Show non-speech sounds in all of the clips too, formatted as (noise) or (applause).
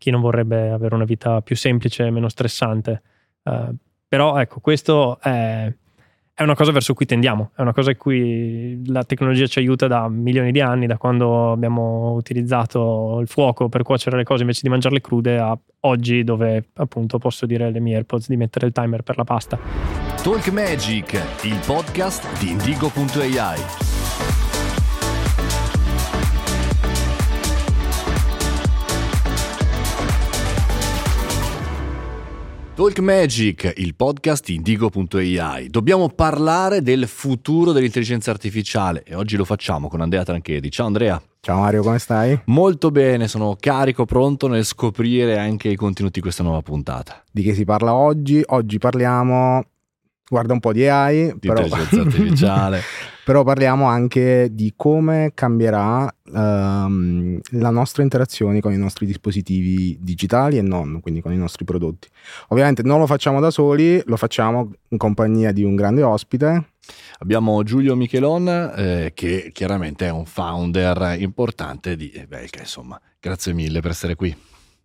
chi non vorrebbe avere una vita più semplice meno stressante. Uh, però ecco, questo è, è, una cosa verso cui tendiamo, è una cosa in cui la tecnologia ci aiuta da milioni di anni, da quando abbiamo utilizzato il fuoco per cuocere le cose invece di mangiarle crude, a oggi dove appunto posso dire alle mie AirPods di mettere il timer per la pasta. Talk Magic, il podcast di Indigo.ai. Talk Magic, il podcast indigo.ai. Dobbiamo parlare del futuro dell'intelligenza artificiale e oggi lo facciamo con Andrea Tranchedi. Ciao Andrea. Ciao Mario, come stai? Molto bene, sono carico, pronto nel scoprire anche i contenuti di questa nuova puntata. Di che si parla oggi? Oggi parliamo guarda un po' di AI, di però... intelligenza (laughs) artificiale. però parliamo anche di come cambierà um, la nostra interazione con i nostri dispositivi digitali e non, quindi con i nostri prodotti. Ovviamente non lo facciamo da soli, lo facciamo in compagnia di un grande ospite. Abbiamo Giulio Michelon, eh, che chiaramente è un founder importante di Belka, insomma. Grazie mille per essere qui.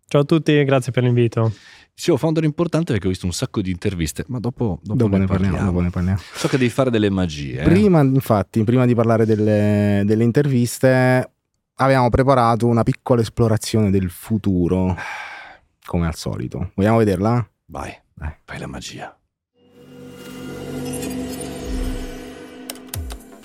Ciao a tutti, grazie per l'invito. Dicevo, founder importante perché ho visto un sacco di interviste, ma dopo, dopo, dopo, ne, parliamo, parliamo. dopo ne, parliamo, So che devi fare delle magie. Eh? Prima, infatti, prima di parlare delle, delle interviste, avevamo preparato una piccola esplorazione del futuro, come al solito. Vogliamo vederla? Vai, Vai. fai la magia.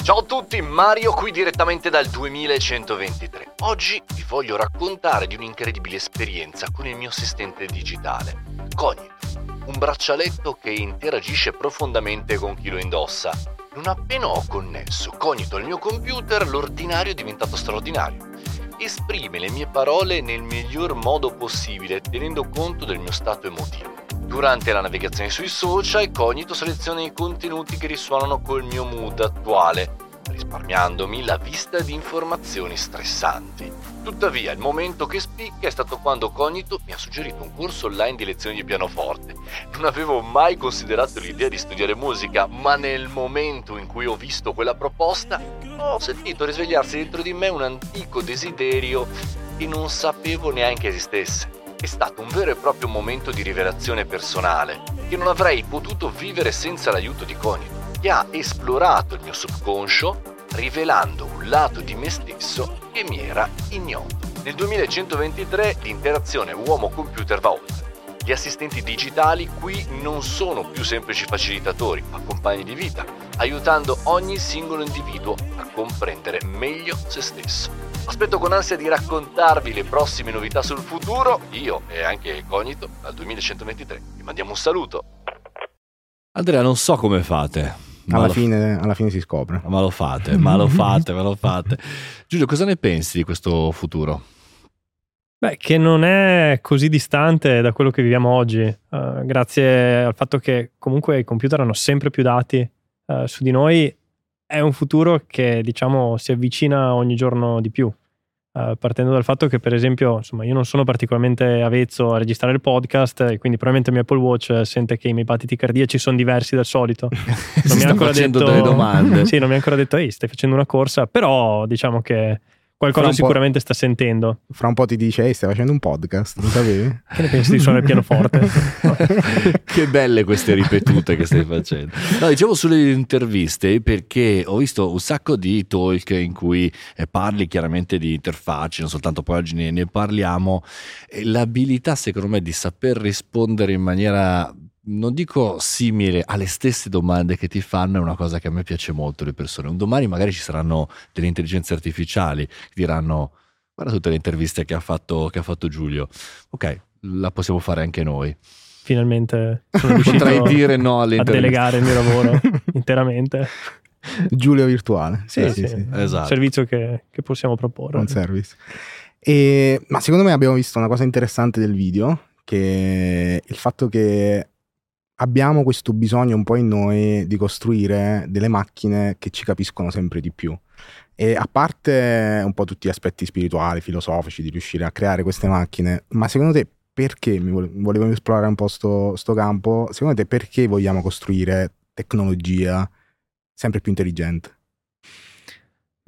Ciao a tutti, Mario qui direttamente dal 2123. Oggi vi voglio raccontare di un'incredibile esperienza con il mio assistente digitale, Cognito, un braccialetto che interagisce profondamente con chi lo indossa. Non appena ho connesso Cognito al mio computer, l'ordinario è diventato straordinario. Esprime le mie parole nel miglior modo possibile, tenendo conto del mio stato emotivo. Durante la navigazione sui social, Cognito seleziona i contenuti che risuonano col mio mood attuale, risparmiandomi la vista di informazioni stressanti. Tuttavia, il momento che spicca è stato quando Cognito mi ha suggerito un corso online di lezioni di pianoforte. Non avevo mai considerato l'idea di studiare musica, ma nel momento in cui ho visto quella proposta, ho sentito risvegliarsi dentro di me un antico desiderio che non sapevo neanche esistesse è stato un vero e proprio momento di rivelazione personale, che non avrei potuto vivere senza l'aiuto di Cognito, che ha esplorato il mio subconscio, rivelando un lato di me stesso che mi era ignoto. Nel 2123 l'interazione uomo-computer va oltre. Gli assistenti digitali qui non sono più semplici facilitatori, ma compagni di vita, aiutando ogni singolo individuo a comprendere meglio se stesso. Aspetto con ansia di raccontarvi le prossime novità sul futuro, io e anche Cognito, al 2123. Vi mandiamo un saluto. Andrea, non so come fate. Alla fine, alla, fine, si scopre. Ma lo fate, ma lo fate, ma lo fate. (laughs) Giulio, cosa ne pensi di questo futuro? Beh, che non è così distante da quello che viviamo oggi, uh, grazie al fatto che comunque i computer hanno sempre più dati uh, su di noi è un futuro che diciamo si avvicina ogni giorno di più. Uh, partendo dal fatto che, per esempio, insomma, io non sono particolarmente avezzo a registrare il podcast e quindi probabilmente il mio Apple Watch sente che i miei battiti cardiaci sono diversi dal solito. (laughs) Non mi ha ancora detto delle domande. (laughs) sì, non mi ha ancora detto, ehi, stai facendo una corsa, però diciamo che Qualcosa sicuramente sta sentendo. Fra un po' ti dice, ehi, stai facendo un podcast, lo sapevi? (laughs) che ne pensi di suonare il pianoforte? (laughs) che belle queste ripetute che stai facendo. No, dicevo sulle interviste perché ho visto un sacco di talk in cui eh, parli chiaramente di interfacce, non soltanto poi oggi ne, ne parliamo. E l'abilità, secondo me, di saper rispondere in maniera non dico simile alle stesse domande che ti fanno, è una cosa che a me piace molto le persone. Un domani magari ci saranno delle intelligenze artificiali che diranno guarda tutte le interviste che ha fatto, che ha fatto Giulio. Ok, la possiamo fare anche noi. Finalmente sono (laughs) Potrei dire no a delegare il mio lavoro (laughs) interamente. Giulio virtuale. Sì, sì, sì, sì. Esatto. servizio che, che, possiamo proporre. Un service. E, ma secondo me abbiamo visto una cosa interessante del video, che il fatto che abbiamo questo bisogno un po' in noi di costruire delle macchine che ci capiscono sempre di più. E a parte un po' tutti gli aspetti spirituali, filosofici, di riuscire a creare queste macchine, ma secondo te perché, mi volevo esplorare un po' sto, sto campo, secondo te perché vogliamo costruire tecnologia sempre più intelligente?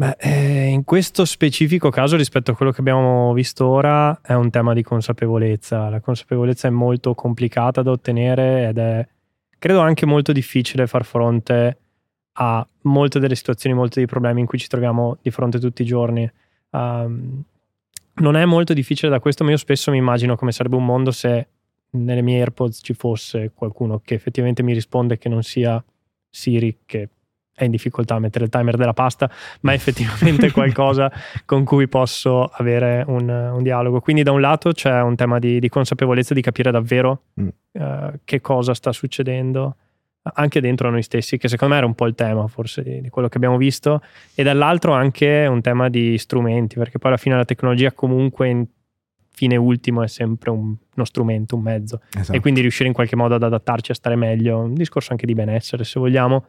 Beh, eh, in questo specifico caso rispetto a quello che abbiamo visto ora è un tema di consapevolezza. La consapevolezza è molto complicata da ottenere ed è credo anche molto difficile far fronte a molte delle situazioni, molti dei problemi in cui ci troviamo di fronte tutti i giorni. Um, non è molto difficile da questo, ma io spesso mi immagino come sarebbe un mondo se nelle mie AirPods ci fosse qualcuno che effettivamente mi risponde che non sia Siri, che è in difficoltà a mettere il timer della pasta, ma è effettivamente (laughs) qualcosa con cui posso avere un, un, dialogo. Quindi da un lato c'è un tema di, di consapevolezza, di capire davvero mm. uh, che cosa sta succedendo anche dentro noi stessi, che secondo me era un po' il tema forse di, di, quello che abbiamo visto, e dall'altro anche un tema di strumenti, perché poi alla fine la tecnologia comunque in fine ultimo è sempre un, uno strumento, un mezzo, esatto. e quindi riuscire in qualche modo ad adattarci a stare meglio, un discorso anche di benessere se vogliamo,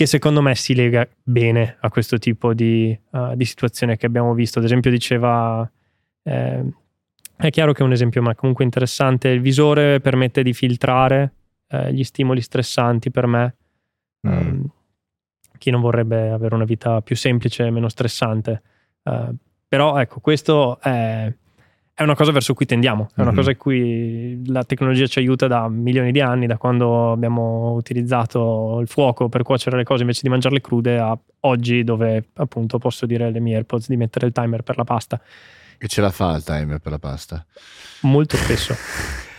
che secondo me si lega bene a questo tipo di, uh, di situazione che abbiamo visto. Ad esempio diceva... Eh, è chiaro che è un esempio, ma comunque interessante. Il visore permette di filtrare eh, gli stimoli stressanti per me. Mm. Um, chi non vorrebbe avere una vita più semplice meno stressante. Uh, però ecco, questo è, è, una cosa verso cui tendiamo, è una mm-hmm. cosa in cui la tecnologia ci aiuta da milioni di anni, da quando abbiamo utilizzato il fuoco per cuocere le cose invece di mangiarle crude, a oggi dove appunto posso dire alle mie AirPods di mettere il timer per la pasta. E ce la fa il timer per la pasta? Molto spesso.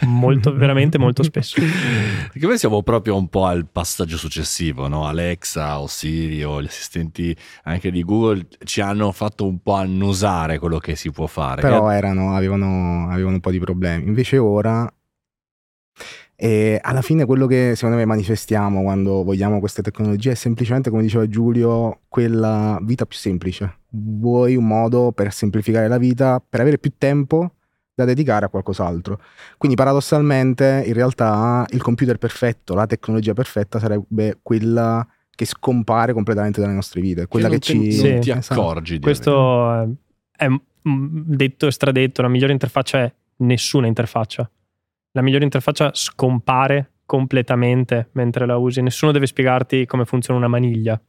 molto, (laughs) veramente molto spesso. Perché noi siamo proprio un po' al passaggio successivo, no? Alexa o Siri o gli assistenti anche di Google ci hanno fatto un po' annusare quello che si può fare. Però erano, avevano, avevano un po' di problemi. Invece ora e alla fine quello che secondo me manifestiamo quando vogliamo queste tecnologie è semplicemente, come diceva Giulio, quella vita più semplice. Vuoi un modo per semplificare la vita, per avere più tempo da dedicare a qualcos'altro. Quindi paradossalmente in realtà il computer perfetto, la tecnologia perfetta sarebbe quella che scompare completamente dalle nostre vite, quella che, che ci... Sì. ti esatto. accorgi. Di Questo è detto e stradetto, la migliore interfaccia è nessuna interfaccia. La migliore interfaccia scompare completamente mentre la usi, nessuno deve spiegarti come funziona una maniglia.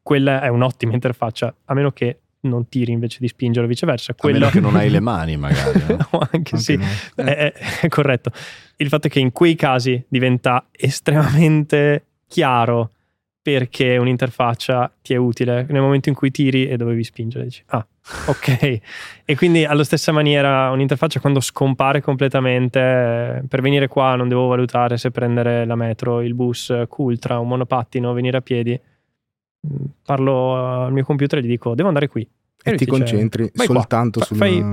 Quella è un'ottima interfaccia, a meno che non tiri invece di spingere o viceversa. Quello... A che non hai le (laughs) mani magari. No? (laughs) no anche, anche, sì, no. è, è, corretto. Il fatto è che in quei casi diventa estremamente chiaro perché un'interfaccia ti è utile nel momento in cui tiri e dovevi spingere. Dici, ah, (laughs) ok. e quindi alla stessa maniera un'interfaccia quando scompare completamente, per venire qua non devo valutare se prendere la metro, il bus, Cultra, un monopattino, venire a piedi parlo al mio computer e gli dico devo andare qui. E, e ti dice, concentri soltanto su fai,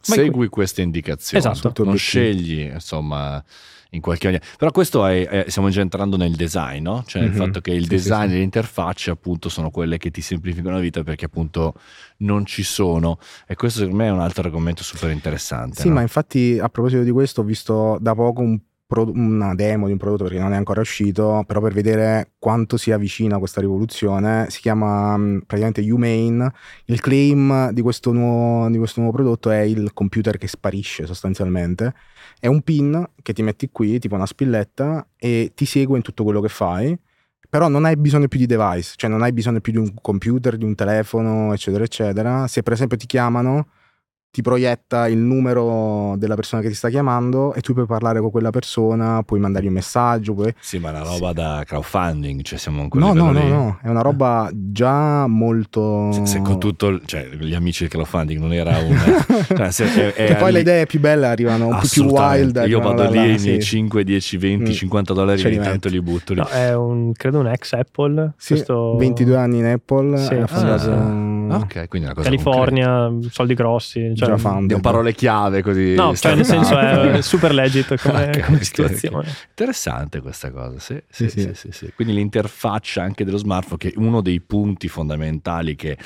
segui queste indicazioni esatto. non scegli insomma in qualche maniera però questo è, è, stiamo già entrando nel design no? cioè mm-hmm. il fatto che il sì, design sì, e sì. le interfacce appunto sono quelle che ti semplificano la vita perché appunto non ci sono e questo secondo me è un altro argomento super interessante sì no? ma infatti a proposito di questo ho visto da poco un una demo di un prodotto perché non è ancora uscito, però per vedere quanto si avvicina a questa rivoluzione, si chiama mm, praticamente Humane. Il claim di questo, nuovo, di questo nuovo prodotto è il computer che sparisce sostanzialmente. È un pin che ti metti qui, tipo una spilletta, e ti segue in tutto quello che fai. Però non hai bisogno più di device, cioè non hai bisogno più di un computer, di un telefono, eccetera, eccetera. Se per esempio ti chiamano, ti proietta il numero della persona che ti sta chiamando e tu puoi parlare con quella persona, puoi mandargli un messaggio. Puoi... Sì, ma è una roba sì. da crowdfunding, cioè siamo ancora No, no, no, no, è una roba già molto... Se, se con tutto, cioè gli amici del crowdfunding non era una... (laughs) cioè, se, è, è che poi le idee più belle arrivano un po' più wild. Io vado lì e sì. 5, 10, 20, mm. 50 dollari ogni tanto li butto lì. No, è un, credo un ex Apple. Sì, questo... 22 anni in Apple. Sì. Ha fondato... Ah, ok, quindi una cosa California, concreta. soldi grossi. Cioè, già found founded. parole chiave così. No, cioè nel senso è (laughs) super legit come, okay, come situazione. Okay. Interessante questa cosa, sì sì, sì, sì. sì, Quindi l'interfaccia anche dello smartphone, che è uno dei punti fondamentali che,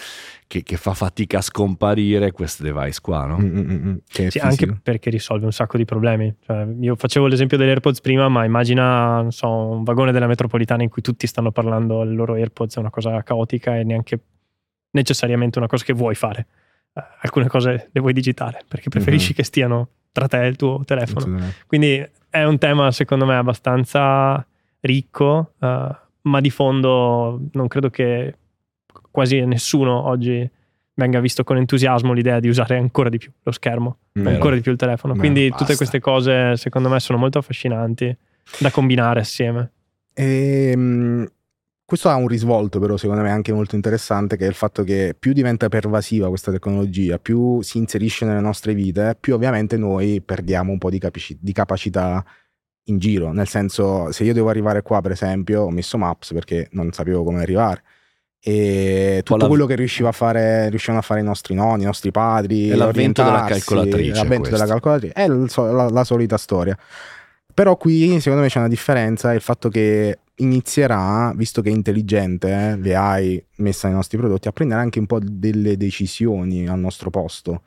che, che fa fatica a scomparire questo device qua, no? Mm, mm, mm, sì, anche perché risolve un sacco di problemi. Cioè, io facevo l'esempio degli AirPods prima, ma immagina, so, un vagone della metropolitana in cui tutti stanno parlando alle loro AirPods, è una cosa caotica e neanche necessariamente una cosa che vuoi fare. Eh, alcune cose le vuoi digitare perché preferisci mm-hmm. che stiano tra te e il tuo telefono. Quindi è un tema secondo me abbastanza ricco, uh, ma di fondo non credo che quasi nessuno oggi venga visto con entusiasmo l'idea di usare ancora di più lo schermo, Vero. ancora di più il telefono. Vero, Quindi basta. tutte queste cose secondo me sono molto affascinanti da combinare assieme. E, ehm, questo ha un risvolto però secondo me anche molto interessante che è il fatto che più diventa pervasiva questa tecnologia, più si inserisce nelle nostre vite, più ovviamente noi perdiamo un po' di, capici- di capacità in giro, nel senso se io devo arrivare qua per esempio ho messo Maps perché non sapevo come arrivare e tutto quello che riusciva a fare, riuscivano a fare i nostri nonni, i nostri padri, è l'avvento della calcolatrice. L'avvento della calcolatrice è la, la, solita storia. Però qui secondo me c'è una differenza, il fatto che inizierà, visto che è intelligente, le hai messa nei nostri prodotti, a prendere anche un po' delle decisioni al nostro posto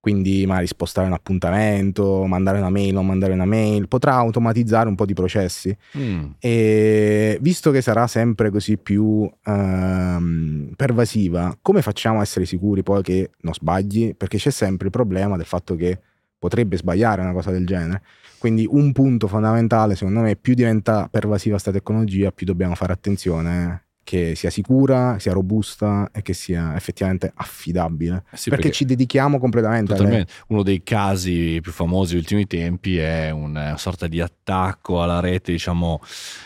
quindi magari spostare un appuntamento, mandare una mail o mandare una mail, potrà automatizzare un po' di processi. Mm. E visto che sarà sempre così più ehm, pervasiva, come facciamo a essere sicuri poi che non sbagli? Perché c'è sempre il problema del fatto che potrebbe sbagliare una cosa del genere. Quindi un punto fondamentale, secondo me, più diventa pervasiva questa tecnologia, più dobbiamo fare attenzione che sia sicura, sia robusta e che sia effettivamente affidabile. Eh sì, perché, perché, ci dedichiamo completamente totalmente. Uno dei casi più famosi degli ultimi tempi è una sorta di attacco alla rete, diciamo,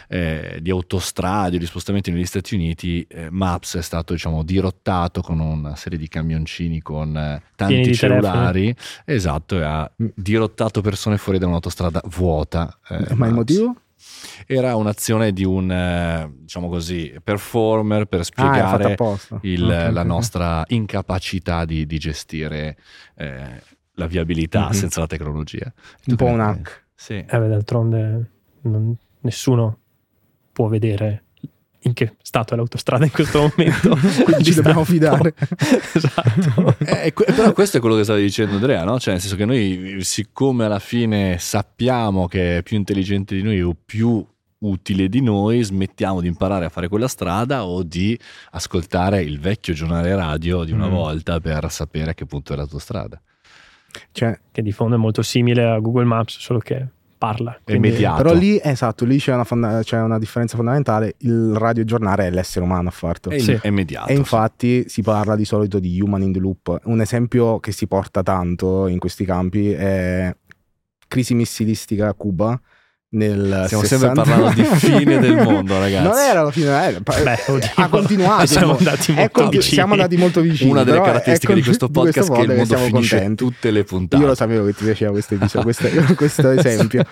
eh, di autostrade, di spostamenti negli Stati Uniti. Eh, Maps è stato, diciamo, dirottato con una serie di camioncini con eh, tanti cellulari. Esatto, e ha mm. dirottato persone fuori da un'autostrada vuota. Eh, Ma Maps. il motivo? Era un'azione di un eh, diciamo così performer per ah, spiegare ah, il, okay, la nostra incapacità di, di gestire eh, la viabilità mm-hmm. senza la tecnologia. Un po' un hack. Sì. Eh, d'altronde non, nessuno può vedere in che stato è l'autostrada in questo momento. (laughs) Quindi ci dobbiamo fidare. (laughs) esatto. Eh, però questo è quello che stavi dicendo Andrea, no? Cioè, nel senso che noi, siccome alla fine sappiamo che è più intelligente di noi o più utile di noi, smettiamo di imparare a fare quella strada o di ascoltare il vecchio giornale radio di una mm. volta per sapere a che punto è la tua strada. Cioè, che di fondo è molto simile a Google Maps, solo che parla. Quindi... immediato. Però lì, esatto, lì c'è una, fonda- c'è una, differenza fondamentale. Il radiogiornale è l'essere umano a farlo. È, sì. immediato. E infatti sì. si parla di solito di human in the loop. Un esempio che si porta tanto in questi campi è crisi missilistica a Cuba nel Stiamo 60... sempre parlando di fine del (laughs) mondo, ragazzi. Non era la fine, eh, Beh, ha continuato. Siamo andati, molto vicini. siamo andati molto vicini. Una delle caratteristiche di questo podcast è che il mondo finisce contenti. tutte le puntate. Io lo sapevo che ti piaceva questo, (laughs) questo, (laughs) questo esempio.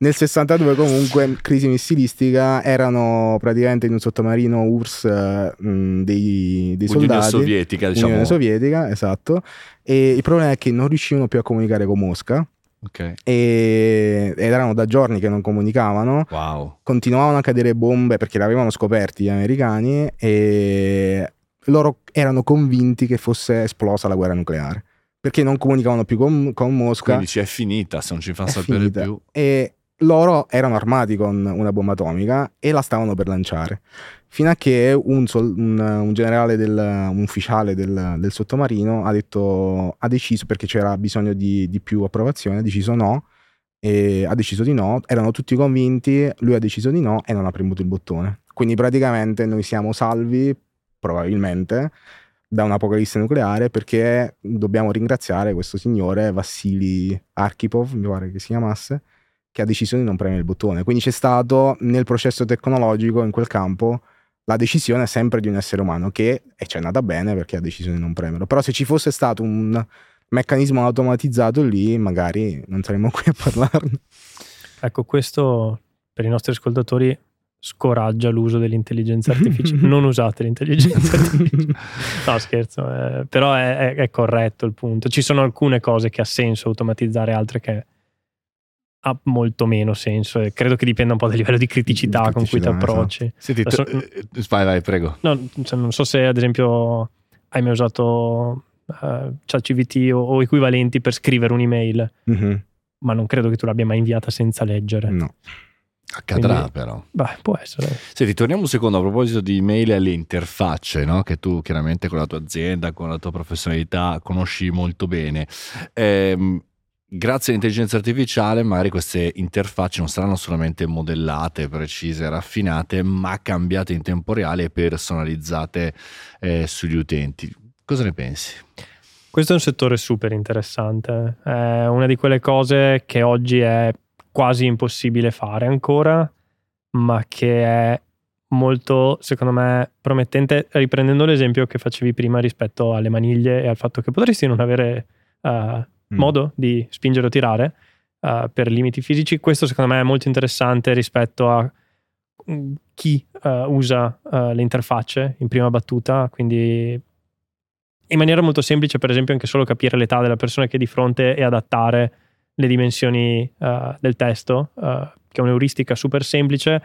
Nel 62 comunque crisi missilistica erano praticamente in un sottomarino URSS mh, dei, dei soldati. Unione Sovietica, diciamo. Unione Sovietica, esatto. E il problema è che non riuscivano più a comunicare con Mosca Okay. E, ed erano da giorni che non comunicavano. Wow. Continuavano a cadere bombe perché l'avevano scoperti gli americani e loro erano convinti che fosse esplosa la guerra nucleare perché non comunicavano più con, con Mosca. Quindi ci è finita se non ci fa sapere finita. più. E loro erano armati con una bomba atomica e la stavano per lanciare fino a che un, sol, un, un generale, del, un ufficiale del, del, sottomarino ha detto, ha deciso, perché c'era bisogno di, di più approvazione, ha deciso no, ha deciso di no, erano tutti convinti, lui ha deciso di no e non ha premuto il bottone. Quindi praticamente noi siamo salvi, probabilmente, da un'apocalisse nucleare perché dobbiamo ringraziare questo signore Vassili Arkhipov, mi pare che si chiamasse, che ha deciso di non premere il bottone. Quindi c'è stato nel processo tecnologico in quel campo la decisione è sempre di un essere umano che e ci è andata bene perché ha deciso di non premerlo. Però se ci fosse stato un meccanismo automatizzato lì, magari non saremmo (laughs) qui a parlarne. Ecco, questo per i nostri ascoltatori scoraggia l'uso dell'intelligenza artificiale. non usate l'intelligenza artificiale. (laughs) No, scherzo, eh, però è, è, è corretto il punto. Ci sono alcune cose che ha senso automatizzare, altre che ha molto meno senso e credo che dipenda un po' dal livello di criticità, criticità con cui ti approcci. Esatto. Senti, Adesso, eh, vai, vai, prego. No, cioè, non so se ad esempio hai mai usato uh, ChatGPT o, o, equivalenti per scrivere un'email, mm-hmm. ma non credo che tu l'abbia mai inviata senza leggere. No. Accadrà Quindi, però. Beh, può essere. Senti, torniamo un secondo a proposito di email e alle interfacce, no? che tu chiaramente con la tua azienda, con la tua professionalità conosci molto bene. Ehm, grazie all'intelligenza artificiale magari queste interfacce non saranno solamente modellate, precise, raffinate, ma cambiate in tempo reale e personalizzate eh, sugli utenti. Cosa ne pensi? Questo è un settore super interessante, è una di quelle cose che oggi è quasi impossibile fare ancora, ma che è molto, secondo me, promettente, riprendendo l'esempio che facevi prima rispetto alle maniglie e al fatto che potresti non avere uh, mm. modo di spingere o tirare uh, per limiti fisici. Questo, secondo me, è molto interessante rispetto a mm, chi uh, usa le interfacce in prima battuta, quindi in maniera molto semplice, per esempio, anche solo capire l'età della persona che è di fronte e adattare le dimensioni del testo, che è un'euristica super semplice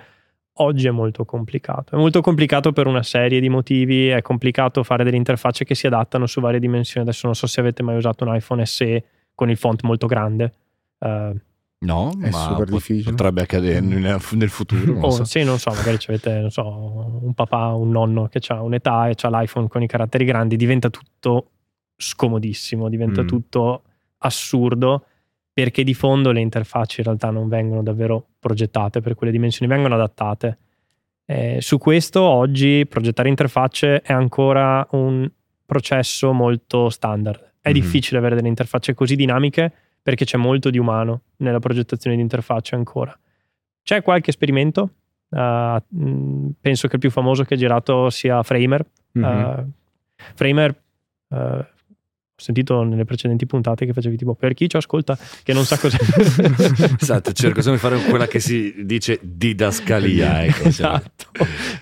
oggi è molto complicato. È molto complicato per una serie di motivi, è complicato fare delle interfacce che si adattano su varie dimensioni. Adesso non so se avete mai usato un iPhone SE con il font molto grande. Uh, no, è super difficile. Potrebbe accadere nel, nel futuro. Non oh, so. Sì, non so, magari avete non so, un papà, un nonno che ha un'età e ha l'iPhone con i caratteri grandi, diventa tutto scomodissimo, diventa mm. tutto assurdo perché di fondo le interfacce in realtà non vengono davvero progettate per quelle dimensioni, vengono adattate. Eh, su questo oggi progettare interfacce è ancora un processo molto standard. È mm-hmm. difficile avere delle interfacce così dinamiche perché c'è molto di umano nella progettazione di interfacce ancora. C'è qualche esperimento, uh, penso che il più famoso che ha girato sia Framer. Mm-hmm. Uh, Framer uh, ho sentito nelle precedenti puntate che facevi tipo per chi ci ascolta che non sa cos'è. (laughs) esatto, cerco sempre di fare quella che si dice didascalia. (laughs) Ecco, esatto,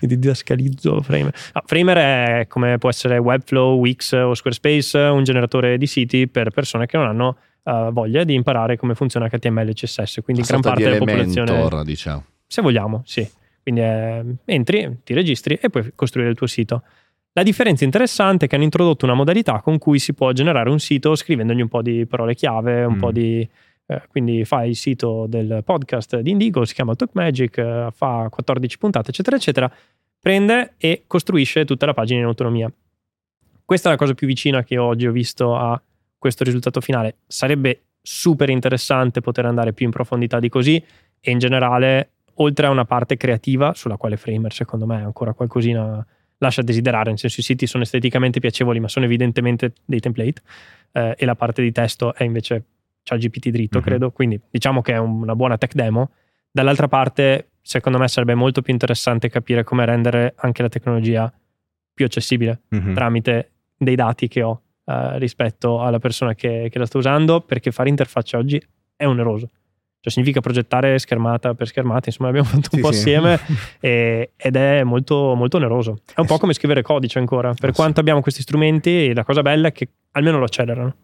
didascalizzo Framer. Ah, Framer è come può essere Webflow, Wix o Squarespace, un generatore di siti per persone che non hanno uh, voglia di imparare come funziona HTML e CSS, quindi gran parte della popolazione. diciamo. Se vogliamo, sì. Quindi eh, entri, ti registri e puoi costruire il tuo sito. La differenza interessante è che hanno introdotto una modalità con cui si può generare un sito scrivendogli un po' di parole chiave, un mm. po' di... Eh, quindi fai il sito del podcast di Indigo, si chiama Talk Magic, eh, fa 14 puntate, eccetera, eccetera. Prende e costruisce tutta la pagina in autonomia. Questa è la cosa più vicina che oggi ho visto a questo risultato finale. Sarebbe super interessante poter andare più in profondità di così e in generale, oltre a una parte creativa, sulla quale Framer secondo me è ancora qualcosina lascia a desiderare, nel senso i siti sono esteticamente piacevoli ma sono evidentemente dei template eh, e la parte di testo è invece c'ha GPT dritto mm-hmm. credo, quindi diciamo che è una buona tech demo. Dall'altra parte secondo me sarebbe molto più interessante capire come rendere anche la tecnologia più accessibile mm-hmm. tramite dei dati che ho eh, rispetto alla persona che, che la sta usando perché fare interfaccia oggi è oneroso cioè significa progettare schermata per schermata, insomma l'abbiamo fatto un sì, po' sì. assieme (laughs) e, ed è molto, molto oneroso. È un po' come scrivere codice ancora, per ah, quanto abbiamo questi strumenti la cosa bella è che almeno lo accelerano.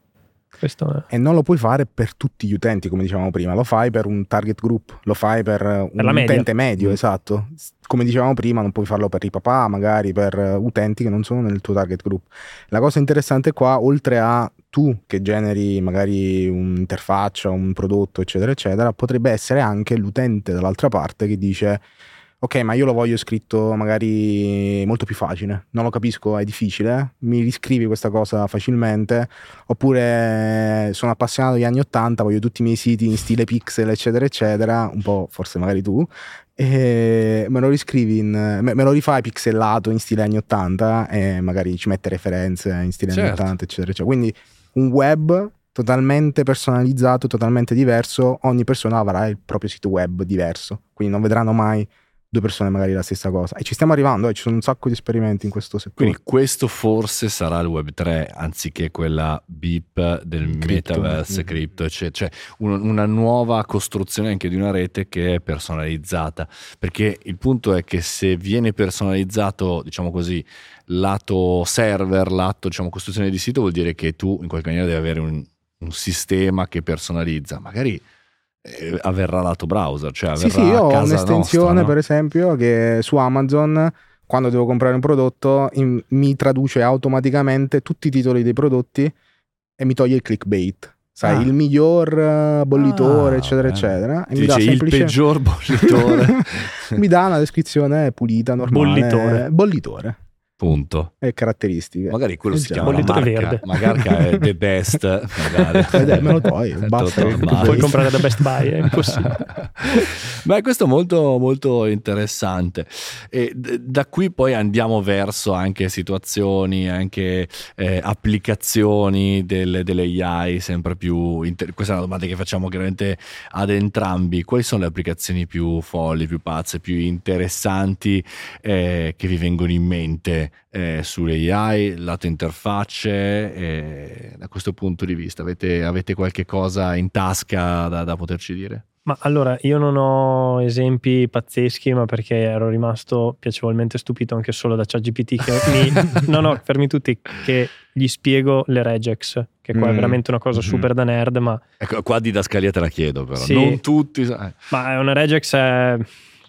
È... E non lo puoi fare per tutti gli utenti, come dicevamo prima, lo fai per un target group, lo fai per un per utente medio, mm. esatto. Come dicevamo prima, non puoi farlo per i papà, magari per utenti che non sono nel tuo target group. La cosa interessante qua, oltre a tu che generi magari un'interfaccia, un prodotto, eccetera, eccetera, potrebbe essere anche l'utente dall'altra parte che dice ok, ma io lo voglio scritto magari molto più facile, non lo capisco, è difficile, mi riscrivi questa cosa facilmente, oppure sono appassionato degli anni 80, voglio tutti i miei siti in stile pixel, eccetera, eccetera, un po' forse magari tu, e me lo riscrivi in, me, lo rifai pixelato in stile anni 80 e magari ci mette referenze in stile certo. anni 80, eccetera, eccetera. Quindi un web totalmente personalizzato, totalmente diverso, ogni persona avrà il proprio sito web diverso, quindi non vedranno mai due persone magari la stessa cosa. E ci stiamo arrivando, eh, ci sono un sacco di esperimenti in questo settore. Quindi questo forse sarà il Web 3 anziché quella BIP del crypto. metaverse, mm-hmm. crypto, cioè, cioè un, una nuova costruzione anche di una rete che è personalizzata. Perché il punto è che se viene personalizzato, diciamo così, lato server, lato diciamo, costruzione di sito, vuol dire che tu in qualche maniera devi avere un, un sistema che personalizza. Magari avverrà lato browser. Cioè sì, sì, io ho un'estensione nostra, no? per esempio che su Amazon quando devo comprare un prodotto in, mi traduce automaticamente tutti i titoli dei prodotti e mi toglie il clickbait. Sai, ah. il miglior uh, bollitore, ah, eccetera, eh. eccetera. E mi dà semplice... il peggior bollitore. (laughs) mi dà una descrizione pulita, normale. Bollitore. Bollitore. Punto. E caratteristiche. Magari quello eh si già. chiama marca, verde. Magarca è (laughs) the best. Magari. Eh dai, me lo togli, basta. Puoi comprare da Best Buy, è impossibile. (laughs) Beh, questo è molto, molto interessante. E da qui poi andiamo verso anche situazioni, anche eh, applicazioni delle, delle, AI sempre più... Inter- questa è una domanda che facciamo chiaramente ad entrambi. Quali sono le applicazioni più folli, più pazze, più interessanti eh, che vi vengono in mente? Eh, sulle AI, lato interfacce, eh, da questo punto di vista avete, avete qualche cosa in tasca da, da poterci dire? Ma allora, io non ho esempi pazzeschi, ma perché ero rimasto piacevolmente stupito anche solo da ChatGPT che (laughs) mi... no, no, fermi tutti, che gli spiego le regex, che qua mm. è veramente una cosa mm-hmm. super da nerd, ma... Ecco, qua didascalia te la chiedo però, sì, non tutti... Eh. Ma è una regex... È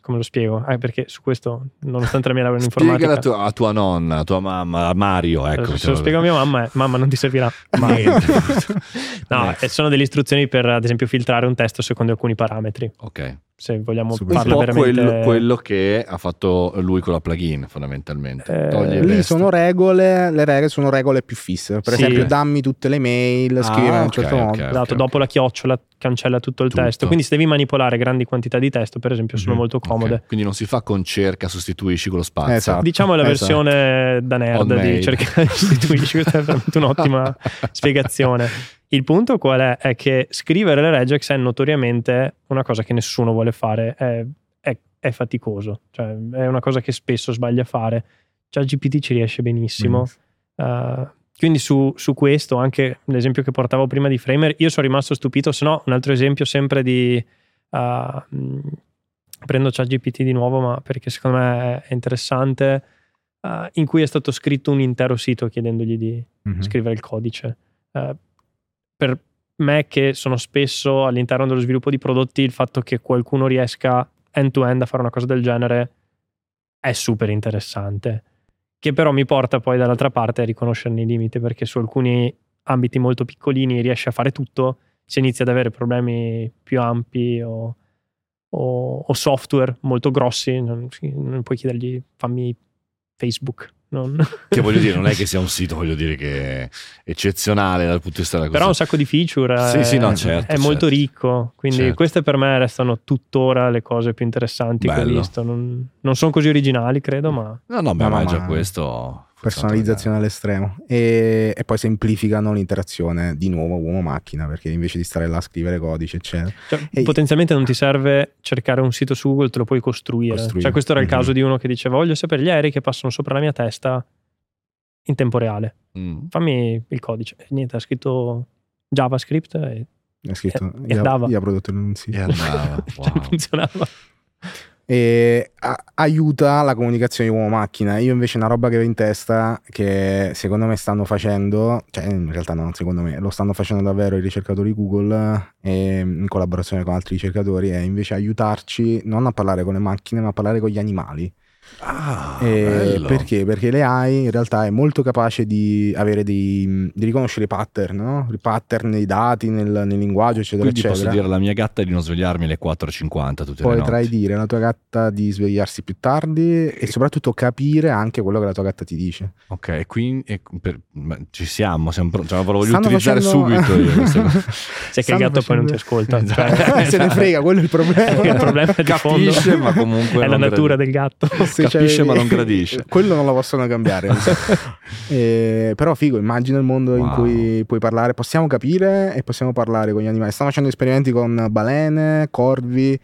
come lo spiego? Eh, perché su questo, nonostante la mia laurea in (laughs) informatica... Spiega tua, a tua nonna, a tua mamma, a Mario, ecco. Se lo spiego a mia mamma, è, mamma non ti servirà mai. (laughs) no, sono delle istruzioni per, ad esempio, filtrare un testo secondo alcuni parametri. Ok se vogliamo po' veramente... quello, quello, che ha fatto lui con la plugin fondamentalmente eh, lì sono regole le regole sono regole più fisse per sì. esempio dammi tutte le mail ah, scrivere in un certo okay, modo okay, esatto, okay, dopo la chiocciola cancella tutto il tutto. testo quindi se devi manipolare grandi quantità di testo per esempio sono mm-hmm. molto comode quindi non si fa con cerca sostituisci con lo spazio esatto. diciamo la esatto. versione da nerd di cercare (laughs) sostituisci questa è veramente un'ottima (laughs) spiegazione il punto qual è? È che scrivere le regex è notoriamente una cosa che nessuno vuole fare, è, è, è faticoso, cioè è una cosa che spesso sbaglia a fare. Già GPT ci riesce benissimo. Mm. Uh, quindi su, su, questo, anche l'esempio che portavo prima di Framer, io sono rimasto stupito, se no un altro esempio sempre di... Uh, prendo ChatGPT di nuovo, ma perché secondo me è interessante, uh, in cui è stato scritto un intero sito chiedendogli di mm-hmm. scrivere il codice. Uh, per me che sono spesso all'interno dello sviluppo di prodotti il fatto che qualcuno riesca end to end a fare una cosa del genere è super interessante che però mi porta poi dall'altra parte a riconoscerne i limiti perché su alcuni ambiti molto piccolini riesce a fare tutto se inizia ad avere problemi più ampi o, o, o software molto grossi non, non puoi chiedergli fammi Facebook non... Che voglio dire, non è che (laughs) sia un sito, voglio dire che è eccezionale dal punto di vista della cosa. Però ha un sacco di feature. Sì, è, sì, no, certo, è certo. molto ricco. Quindi certo. queste per me restano tuttora le cose più interessanti Bello. che ho visto. Non, non sono così originali, credo, ma. No, no, beh, ma, ma già questo personalizzazione all'estremo. E, e, poi semplificano l'interazione di nuovo uomo-macchina perché invece di stare là a scrivere codice eccetera. Cioè, e potenzialmente non ti serve cercare un sito su Google te lo puoi costruire, costruire. Cioè, questo era mm-hmm. il caso di uno che diceva voglio sapere gli aerei che passano sopra la mia testa in tempo reale. Mm. fammi il codice. E niente ha scritto JavaScript e, ha scritto e, e andava. gli ha prodotto l'annunzio. E andava (laughs) wow. cioè, funzionava e a- aiuta la comunicazione uomo-macchina. Io invece una roba che ho in testa che secondo me stanno facendo, cioè in realtà no, secondo me lo stanno facendo davvero i ricercatori Google e in collaborazione con altri ricercatori è invece aiutarci non a parlare con le macchine ma a parlare con gli animali. Ah, perché? Perché le AI in realtà è molto capace di, avere dei, di riconoscere i pattern, no? i pattern nei dati, nel, nel linguaggio, eccetera. Quindi eccetera. posso dire alla mia gatta di non svegliarmi alle 4.50 tutte Potrai le notti. dire alla tua gatta di svegliarsi più tardi e soprattutto capire anche quello che la tua gatta ti dice. Ok, quindi per, ci siamo, siamo pronti. Cioè, lo voglio Stanno utilizzare facendo... subito io. (laughs) C'è che il gatto facendo... poi non ti ascolta. Cioè... (laughs) Se ne frega, quello è il problema. (laughs) il problema è Capisce, ma comunque è la natura del gatto. Sì, capisce cioè, ma non (laughs) gradisce. Quello non lo possono cambiare. (laughs) eh, però figo, immagina il mondo wow. in cui puoi parlare, possiamo capire e possiamo parlare con gli animali. Stanno facendo esperimenti con balene, corvi,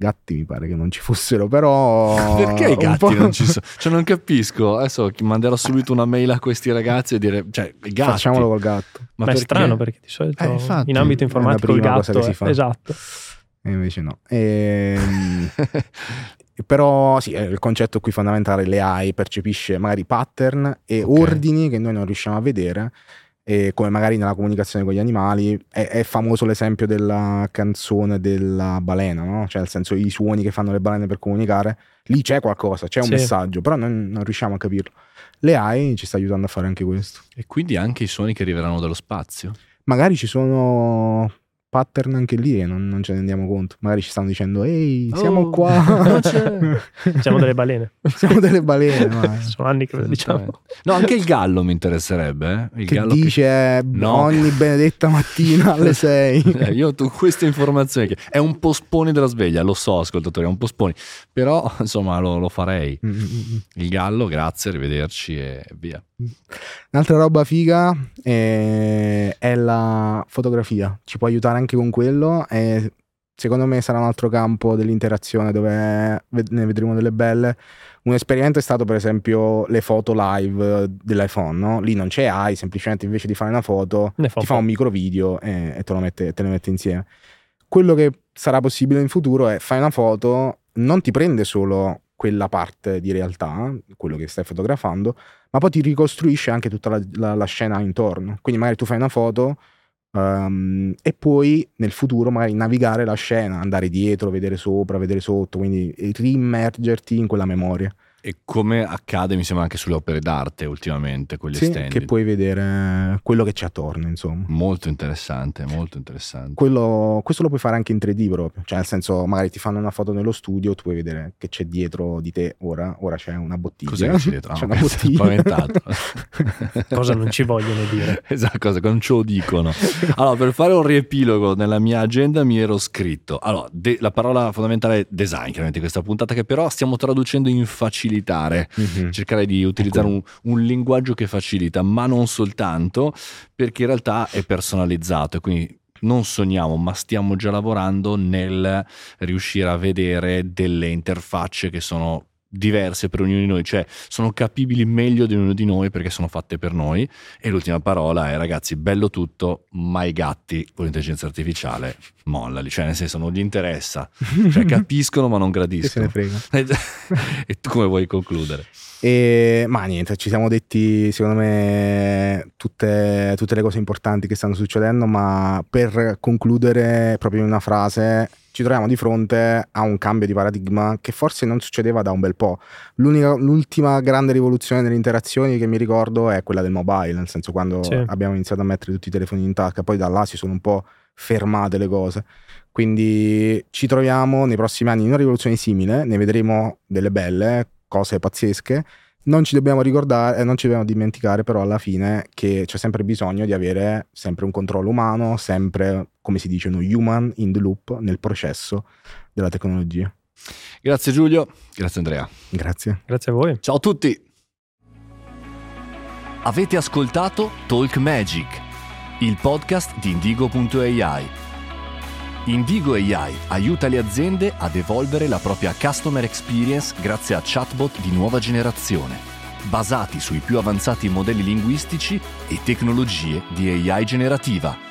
gatti mi pare che non ci fossero, però... (laughs) Perché i gatti non ci sono? Cioè non capisco, adesso manderò subito una mail a questi ragazzi e dire, cioè i gatti... Facciamolo col gatto. Ma, Ma è strano perché di solito eh, infatti, in ambito informatico il gatto... È, esatto. E invece no. E, ehm, Però sì, il concetto qui fondamentale, le AI percepisce magari pattern e okay. ordini che noi non riusciamo a vedere, e come magari nella comunicazione con gli animali. È, è, famoso l'esempio della canzone della balena, no? Cioè nel senso i suoni che fanno le balene per comunicare. Lì c'è qualcosa, c'è un sì. messaggio, però non, non riusciamo a capirlo. Le AI ci sta aiutando a fare anche questo. E quindi anche i suoni che arriveranno dallo spazio? Magari ci sono pattern anche lì e non, non, ce ne rendiamo conto. Magari ci stanno dicendo, ehi, siamo oh, qua. (laughs) (laughs) siamo delle balene. siamo delle balene. Ma... (laughs) Sono anni che lo diciamo. No, anche il gallo mi interesserebbe. Eh? Il che gallo dice che... no. ogni benedetta mattina alle 6. Eh, io ho queste informazioni. Che è un posponi della sveglia, lo so, ascoltatori, è un posponi. Però, insomma, lo, lo farei. Mm-hmm. Il gallo, grazie, arrivederci e via. Un'altra roba figa è, è, la fotografia, ci può aiutare anche con quello e secondo me sarà un altro campo dell'interazione dove ne vedremo delle belle. Un esperimento è stato per esempio le foto live dell'iPhone, no? lì non c'è AI, semplicemente invece di fare una foto ti fa un micro video e, e te, lo mette, te le mette insieme. Quello che sarà possibile in futuro è fai una foto, non ti prende solo quella parte di realtà, quello che stai fotografando, ma poi ti ricostruisce anche tutta la, la, la scena intorno. Quindi magari tu fai una foto um, e puoi nel futuro magari navigare la scena, andare dietro, vedere sopra, vedere sotto, quindi riimmergerti in quella memoria. E come accade, mi sembra, anche sulle opere d'arte ultimamente, quelle sì, stand. che puoi vedere quello che c'è attorno, insomma. Molto interessante, molto interessante. Quello, questo lo puoi fare anche in 3D proprio, cioè nel senso, magari ti fanno una foto nello studio, tu puoi vedere che c'è dietro di te ora, ora c'è una bottiglia. Cos'è che c'è dietro? (laughs) c'è ah, una bottiglia. Spaventato. (laughs) cosa non ci vogliono dire. (laughs) Esatto, cosa non ce lo dicono. Allora, per fare un riepilogo, nella mia agenda mi ero scritto, allora, de- la parola fondamentale è design, chiaramente questa puntata, che però stiamo traducendo in facilità facilitare, mm-hmm. cercare di utilizzare ecco. un, un, linguaggio che facilita, ma non soltanto, perché in realtà è personalizzato e quindi non sogniamo, ma stiamo già lavorando nel riuscire a vedere delle interfacce che sono diverse per ognuno di noi, cioè sono capibili meglio di ognuno di noi perché sono fatte per noi. E l'ultima parola è ragazzi, bello tutto, ma i gatti con l'intelligenza artificiale mollali, cioè nel senso non gli interessa, cioè (laughs) capiscono ma non gradiscono. Che se ne frega. (laughs) e tu come vuoi concludere? E, ma niente, ci siamo detti secondo me tutte, tutte le cose importanti che stanno succedendo, ma per concludere proprio in una frase ci troviamo di fronte a un cambio di paradigma che forse non succedeva da un bel po'. l'ultima grande rivoluzione nelle interazioni che mi ricordo è quella del mobile, nel senso quando sì. abbiamo iniziato a mettere tutti i telefoni in tasca, poi da là si sono un po' fermate le cose. Quindi ci troviamo nei prossimi anni in una rivoluzione simile, ne vedremo delle belle, cose pazzesche non ci dobbiamo ricordare, eh, non ci dobbiamo dimenticare però alla fine che c'è sempre bisogno di avere sempre un controllo umano, sempre, come si dice, uno human in the loop nel processo della tecnologia. Grazie Giulio, grazie Andrea. Grazie. Grazie a voi. Ciao a tutti. Avete ascoltato Talk Magic, il podcast di Indigo.ai Indigo AI aiuta le aziende ad evolvere la propria customer experience grazie a chatbot di nuova generazione, basati sui più avanzati modelli linguistici e tecnologie di AI generativa